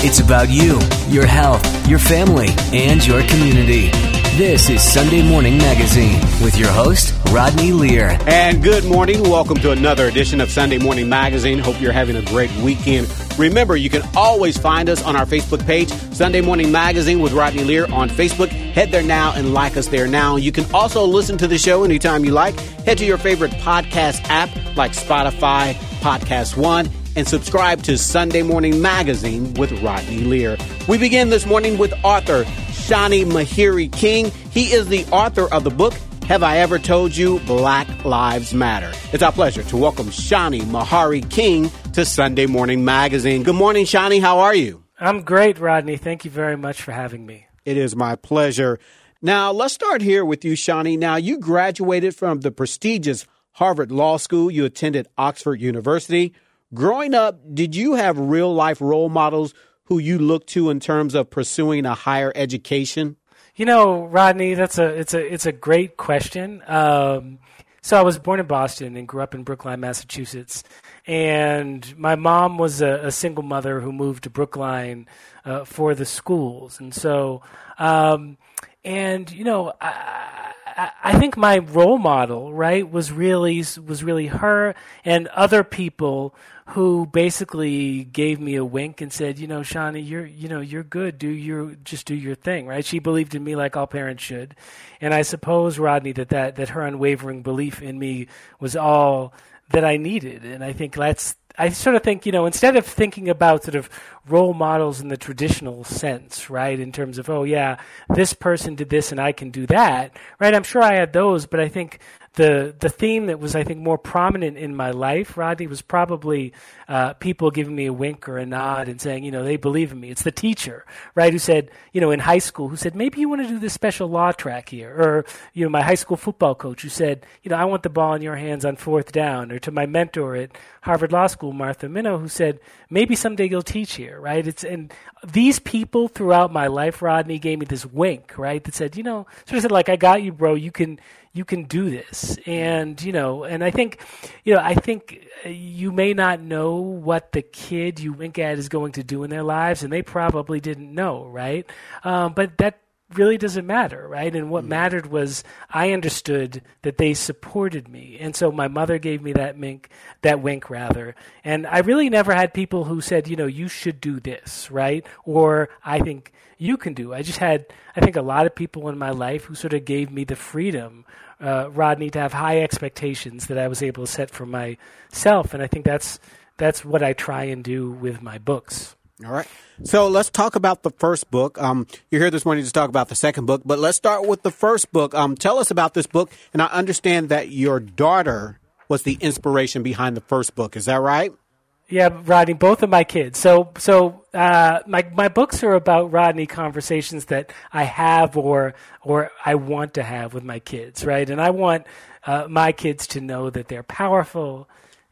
It's about you, your health, your family, and your community. This is Sunday Morning Magazine with your host, Rodney Lear. And good morning. Welcome to another edition of Sunday Morning Magazine. Hope you're having a great weekend. Remember, you can always find us on our Facebook page, Sunday Morning Magazine with Rodney Lear on Facebook. Head there now and like us there now. You can also listen to the show anytime you like. Head to your favorite podcast app like Spotify, Podcast One, and subscribe to Sunday Morning Magazine with Rodney Lear. We begin this morning with author Shani Mahiri King. He is the author of the book, Have I Ever Told You Black Lives Matter? It's our pleasure to welcome Shani Mahiri King to Sunday Morning Magazine. Good morning, Shani. How are you? I'm great, Rodney. Thank you very much for having me. It is my pleasure. Now, let's start here with you, Shani. Now, you graduated from the prestigious Harvard Law School. You attended Oxford University. Growing up, did you have real life role models who you look to in terms of pursuing a higher education? You know, Rodney, that's a it's a it's a great question. Um, so I was born in Boston and grew up in Brookline, Massachusetts, and my mom was a, a single mother who moved to Brookline uh, for the schools, and so um, and you know. I, I think my role model, right, was really was really her and other people who basically gave me a wink and said, you know, Shani, you're you know you're good. Do your just do your thing, right? She believed in me like all parents should, and I suppose Rodney that that that her unwavering belief in me was all that I needed, and I think that's I sort of think, you know, instead of thinking about sort of role models in the traditional sense, right, in terms of, oh, yeah, this person did this and I can do that, right? I'm sure I had those, but I think the the theme that was I think more prominent in my life, Rodney, was probably uh, people giving me a wink or a nod and saying, you know, they believe in me. It's the teacher, right, who said, you know, in high school, who said, maybe you want to do this special law track here, or you know, my high school football coach who said, you know, I want the ball in your hands on fourth down, or to my mentor at Harvard Law School, Martha Minow, who said, maybe someday you'll teach here, right? It's and these people throughout my life, Rodney, gave me this wink, right, that said, you know, sort of said like, I got you, bro. You can you can do this. And you know and i think you know i think you may not know what the kid you wink at is going to do in their lives and they probably didn't know right? Um, but that really doesn't matter, right? And what mm mattered was I understood that they supported me, and so my mother gave me that wink, that wink rather. And I really never had people who said, you know, you should do this, right? Or I think you can do. I just had, I think, a lot of people in my life who sort of gave me the freedom, uh, Rodney, to have high expectations that I was able to set for myself, and I think that's that's what I try and do with my books. All right. So let's talk about the first book. Um, you're here this morning to talk about the second book, but let's start with the first book. Um, tell us about this book. And I understand that your daughter was the inspiration behind the first book. Is that right? Yeah, Rodney, both of my kids. So, so uh, my my books are about Rodney conversations that I have or or I want to have with my kids, right? And I want uh, my kids to know that they're powerful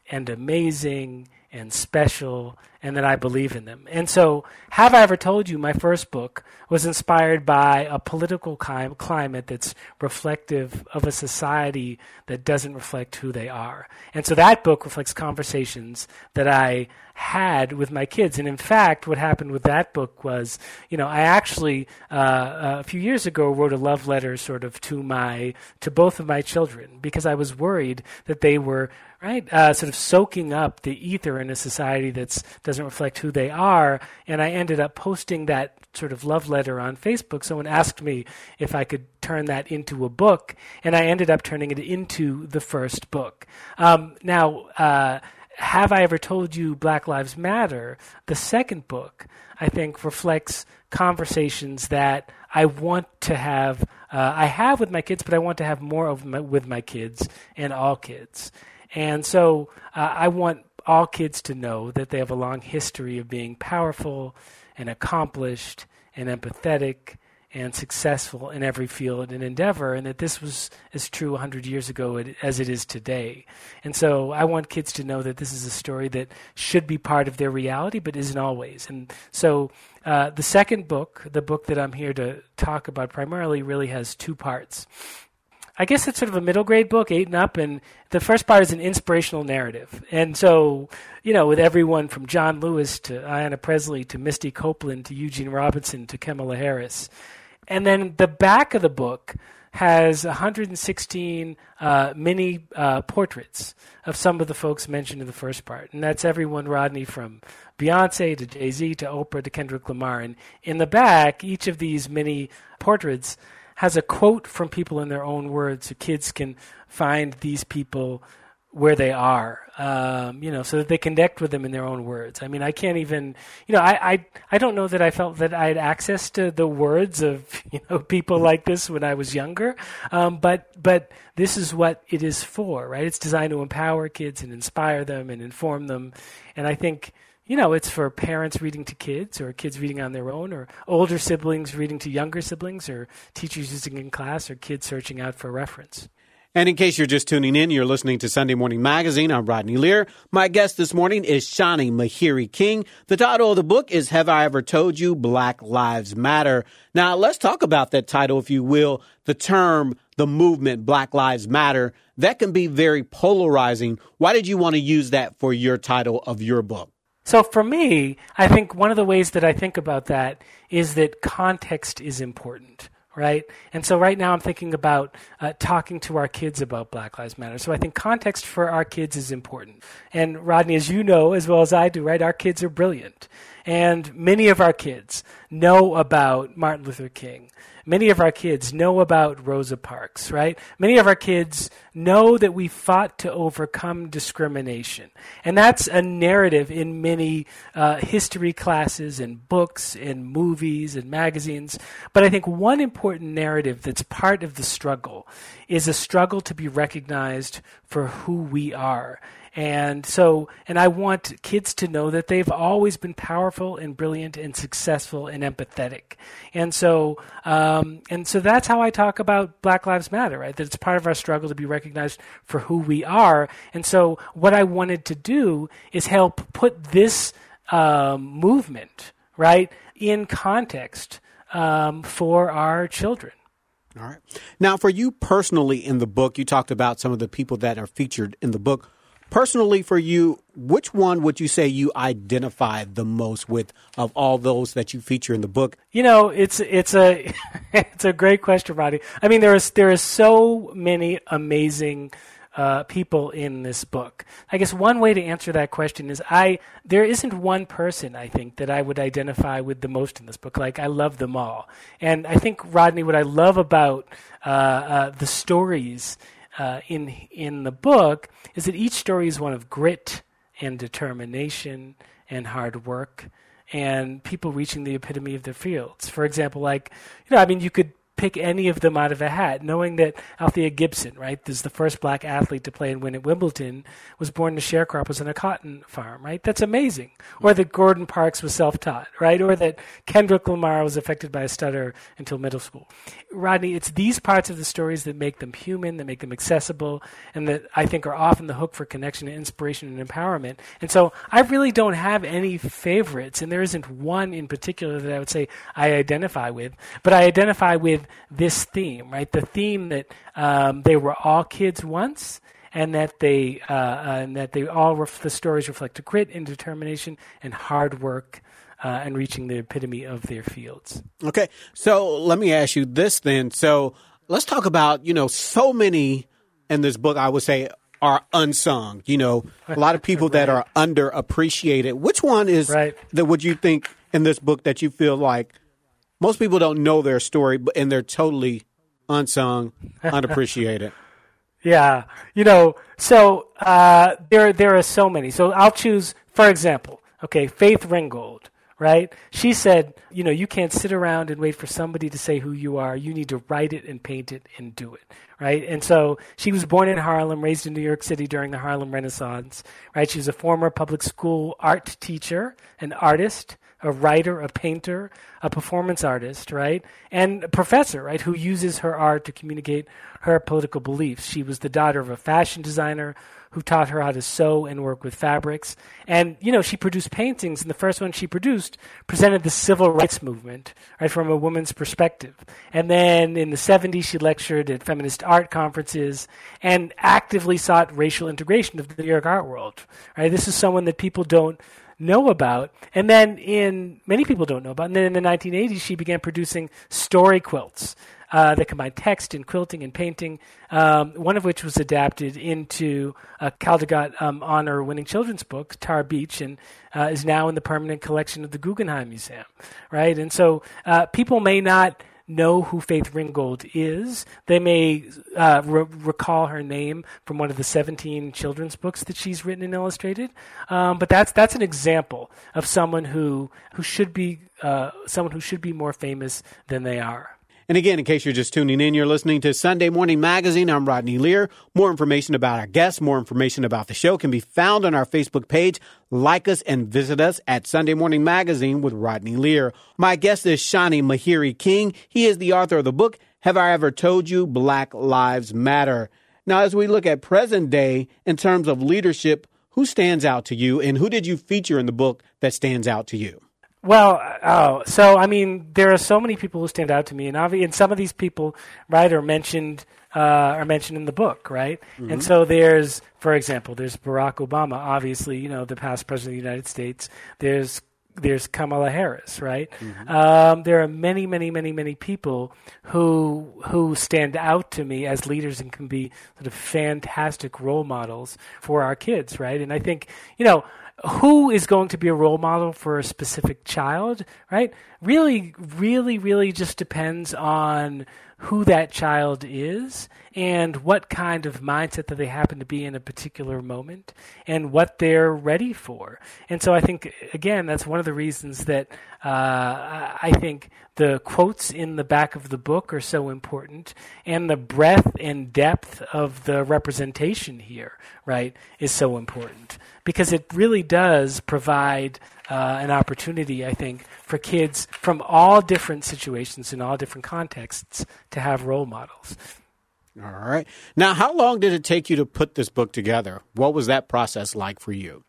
and amazing and special and that I believe in them. And so, Have I Ever Told You, my first book, was inspired by a political climate that's reflective of a society that doesn't reflect who they are. And so, that book reflects conversations that I had with my kids. And in fact, what happened with that book was, you know, I actually uh, a few years ago wrote a love letter sort of to my to both of my children because I was worried that they were right? Uh, sort of soaking up the ether in a society that doesn't reflect who they are. And I ended up posting that sort of love letter on Facebook. Someone asked me if I could turn that into a book, and I ended up turning it into the first book. Um, now, uh, have I ever told you Black Lives Matter? The second book, I think, reflects conversations that I want to have. Uh, I have with my kids, but I want to have more of my, with my kids and all kids. And so uh, I want all kids to know that they have a long history of being powerful and accomplished and empathetic and successful in every field and endeavor, and that this was as true 100 years ago as it is today. And so I want kids to know that this is a story that should be part of their reality, but isn't always. And so uh, the second book, the book that I'm here to talk about primarily, really has two parts. I guess it's sort of a middle grade book, eight and up, and the first part is an inspirational narrative. And so, you know, with everyone from John Lewis to Ayanna Pressley to Misty Copeland to Eugene Robinson to Kamala Harris. And then the back of the book has 116 uh, mini uh, portraits of some of the folks mentioned in the first part. And that's everyone, Rodney, from Beyonce to Jay Z to Oprah to Kendrick Lamar. And in the back, each of these mini portraits has a quote from people in their own words so kids can find these people where they are, um, you know, so that they connect with them in their own words. I mean, I can't even, you know, I, I, I don't know that I felt that I had access to the words of, you know, people like this when I was younger. Um, but, but this is what it is for, right? It's designed to empower kids and inspire them and inform them. And I think, you know, it's for parents reading to kids or kids reading on their own or older siblings reading to younger siblings or teachers using in class or kids searching out for reference. And in case you're just tuning in, you're listening to Sunday Morning Magazine. I'm Rodney Lear. My guest this morning is Shani Mahiri King. The title of the book is Have I Ever Told You Black Lives Matter? Now, let's talk about that title, if you will. The term, the movement, Black Lives Matter, that can be very polarizing. Why did you want to use that for your title of your book? So for me, I think one of the ways that I think about that is that context is important, right? And so right now I'm thinking about uh, talking to our kids about Black Lives Matter. So I think context for our kids is important. And Rodney, as you know as well as I do, right, our kids are brilliant. And many of our kids know about Martin Luther King Many of our kids know about Rosa Parks, right? Many of our kids know that we fought to overcome discrimination. And that's a narrative in many uh, history classes and books and movies and magazines. But I think one important narrative that's part of the struggle is a struggle to be recognized for who we are and so, and I want kids to know that they've always been powerful and brilliant and successful and empathetic. And so, um, and so that's how I talk about Black Lives Matter, right? That it's part of our struggle to be recognized for who we are. And so, what I wanted to do is help put this um, movement, right, in context um, for our children. All right. Now, for you personally in the book, you talked about some of the people that are featured in the book personally for you, which one would you say you identify the most with of all those that you feature in the book? You know, it's it's a it's a great question, Roddy. I mean, there is there is so many amazing uh, people in this book. I guess one way to answer that question is I there isn't one person I think that I would identify with the most in this book. Like I love them all, and I think Rodney, what I love about uh, uh, the stories uh, in in the book is that each story is one of grit and determination and hard work and people reaching the epitome of their fields. For example, like you know, I mean, you could pick any of them out of a hat, knowing that Althea Gibson, right, is the first black athlete to play and win at Wimbledon, was born to sharecroppers on a cotton farm, right? That's amazing. Or that Gordon Parks was self-taught, right? Or that Kendrick Lamar was affected by a stutter until middle school. Rodney, it's these parts of the stories that make them human, that make them accessible, and that I think are often the hook for connection and inspiration and empowerment. And so I really don't have any favorites, and there isn't one in particular that I would say I identify with, but I identify with this theme, right? The theme that um, they were all kids once, and that they uh, uh, and that they all ref- the stories reflect grit and determination and hard work. Uh, and reaching the epitome of their fields. Okay, so let me ask you this then. So let's talk about you know so many in this book. I would say are unsung. You know, a lot of people right. that are underappreciated. Which one is right. that? Would you think in this book that you feel like most people don't know their story, and they're totally unsung, unappreciated. yeah, you know, so uh, there there are so many. So I'll choose, for example, okay, Faith Ringgold, right? She said, you know, you can't sit around and wait for somebody to say who you are. You need to write it and paint it and do it, right? And so she was born in Harlem, raised in New York City during the Harlem Renaissance, right? She was a former public school art teacher, an artist a writer, a painter, a performance artist, right? And a professor, right, who uses her art to communicate her political beliefs. She was the daughter of a fashion designer who taught her how to sew and work with fabrics. And, you know, she produced paintings, and the first one she produced presented the civil rights movement, right, from a woman's perspective. And then in the 70s, she lectured at feminist art conferences and actively sought racial integration of the New York art world, right? This is someone that people don't know about. And then in many people don't know about. And then in the 1980s, she began producing story quilts uh, that combine text and quilting and painting. Um, one of which was adapted into a Caldecott um, honor-winning children's book, Tar Beach, and uh, is now in the permanent collection of the Guggenheim Museum. Right, and so uh, people may not know who Faith Ringgold is. They may uh, re- recall her name from one of the 17 children's books that she's written and illustrated. Um, but that's that's an example of someone who who should be uh, someone who should be more famous than they are. And again, in case you're just tuning in, you're listening to Sunday Morning Magazine. I'm Rodney Lear. More information about our guests, more information about the show can be found on our Facebook page. Like us and visit us at Sunday Morning Magazine with Rodney Lear. My guest is Shani Mahiri King. He is the author of the book, Have I Ever Told You Black Lives Matter? Now, as we look at present day in terms of leadership, who stands out to you and who did you feature in the book that stands out to you? Well, oh, so I mean, there are so many people who stand out to me, and and some of these people, right, are mentioned uh, are mentioned in the book, right? Mm-hmm. And so there's, for example, there's Barack Obama, obviously, you know, the past president of the United States. There's there's Kamala Harris, right? Mm-hmm. Um, there are many, many, many, many people who who stand out to me as leaders and can be sort of fantastic role models for our kids, right? And I think you know who is going to be a role model for a specific child, right? Really, really, really just depends on who that child is and what kind of mindset that they happen to be in a particular moment and what they're ready for. And so I think, again, that's one of the reasons that uh, I think the quotes in the back of the book are so important and the breadth and depth of the representation here, right, is so important because it really does provide uh, an opportunity, I think, for kids from all different situations in all different contexts to have role models. All right. Now, how long did it take you to put this book together? What was that process like for you?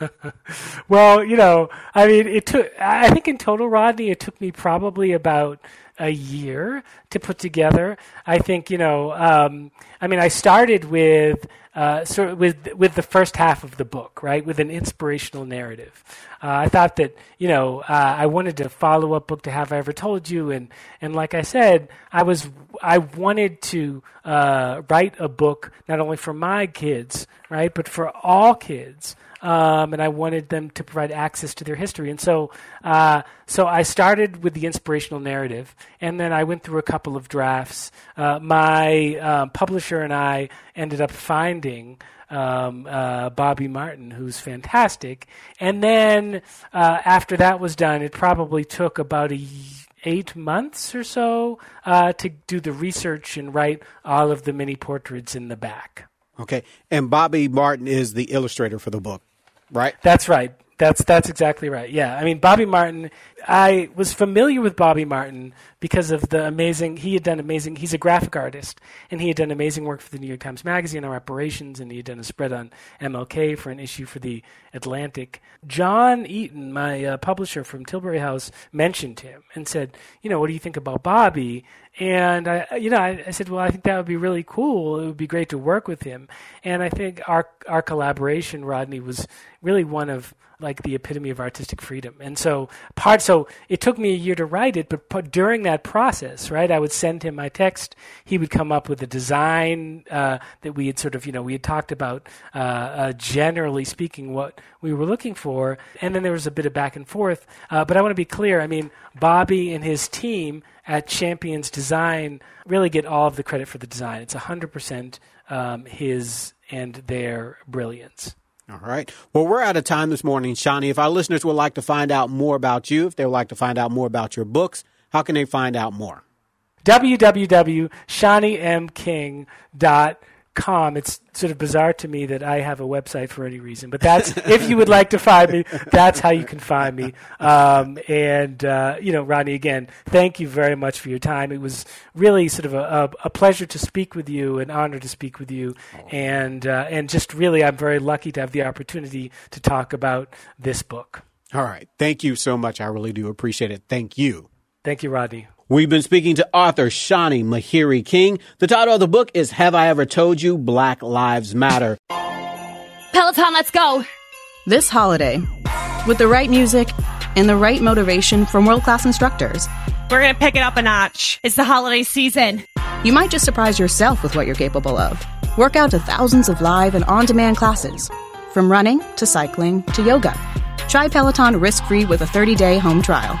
well, you know, I mean, it took, I think in total, Rodney, it took me probably about a year to put together. I think, you know, um, I mean, I started with uh, sort of with with the first half of the book, right, with an inspirational narrative. Uh, I thought that you know uh, I wanted to follow up book to Have I Ever Told You, and and like I said, I was I wanted to uh, write a book not only for my kids, right, but for all kids um, and I wanted them to provide access to their history. And so, uh, so I started with the inspirational narrative, and then I went through a couple of drafts. Uh, my uh, publisher and I ended up finding. Um, uh, Bobby Martin, who's fantastic. And then uh, after that was done, it probably took about a eight months or so uh, to do the research and write all of the mini portraits in the back. Okay, and Bobby Martin is the illustrator for the book right? That's right. That's that's exactly right. Yeah, I mean Bobby Martin. I was familiar with Bobby Martin because of the amazing. He had done amazing. He's a graphic artist, and he had done amazing work for the New York Times Magazine on reparations, and he had done a spread on MLK for an issue for the Atlantic. John Eaton, my uh, publisher from Tilbury House, mentioned him and said, "You know, what do you think about Bobby?" And I, you know, I, I, said, well, I think that would be really cool. It would be great to work with him. And I think our our collaboration, Rodney, was really one of like the epitome of artistic freedom. And so part, so it took me a year to write it, but during that process, right, I would send him my text. He would come up with a design uh, that we had sort of, you know, we had talked about, uh, uh, generally speaking, what we were looking for, and then there was a bit of back and forth. Uh, but I want to be clear. I mean, Bobby and his team at Champions Design really get all of the credit for the design. It's 100% um, his and their brilliance. All right. Well, we're out of time this morning, Shani. If our listeners would like to find out more about you, if they would like to find out more about your books, how can they find out more? www.shanimking.com com. It's sort of bizarre to me that I have a website for any reason, but that's if you would like to find me, that's how you can find me. Um, and uh, you know, Rodney, again, thank you very much for your time. It was really sort of a, a, a pleasure to speak with you, an honor to speak with you, and uh, and just really, I'm very lucky to have the opportunity to talk about this book. All right, thank you so much. I really do appreciate it. Thank you. Thank you, Rodney. We've been speaking to author Shani Mahiri King. The title of the book is Have I Ever Told You Black Lives Matter? Peloton, let's go! This holiday, with the right music and the right motivation from world class instructors, we're going to pick it up a notch. It's the holiday season. You might just surprise yourself with what you're capable of. Work out to thousands of live and on demand classes, from running to cycling to yoga. Try Peloton risk free with a 30 day home trial.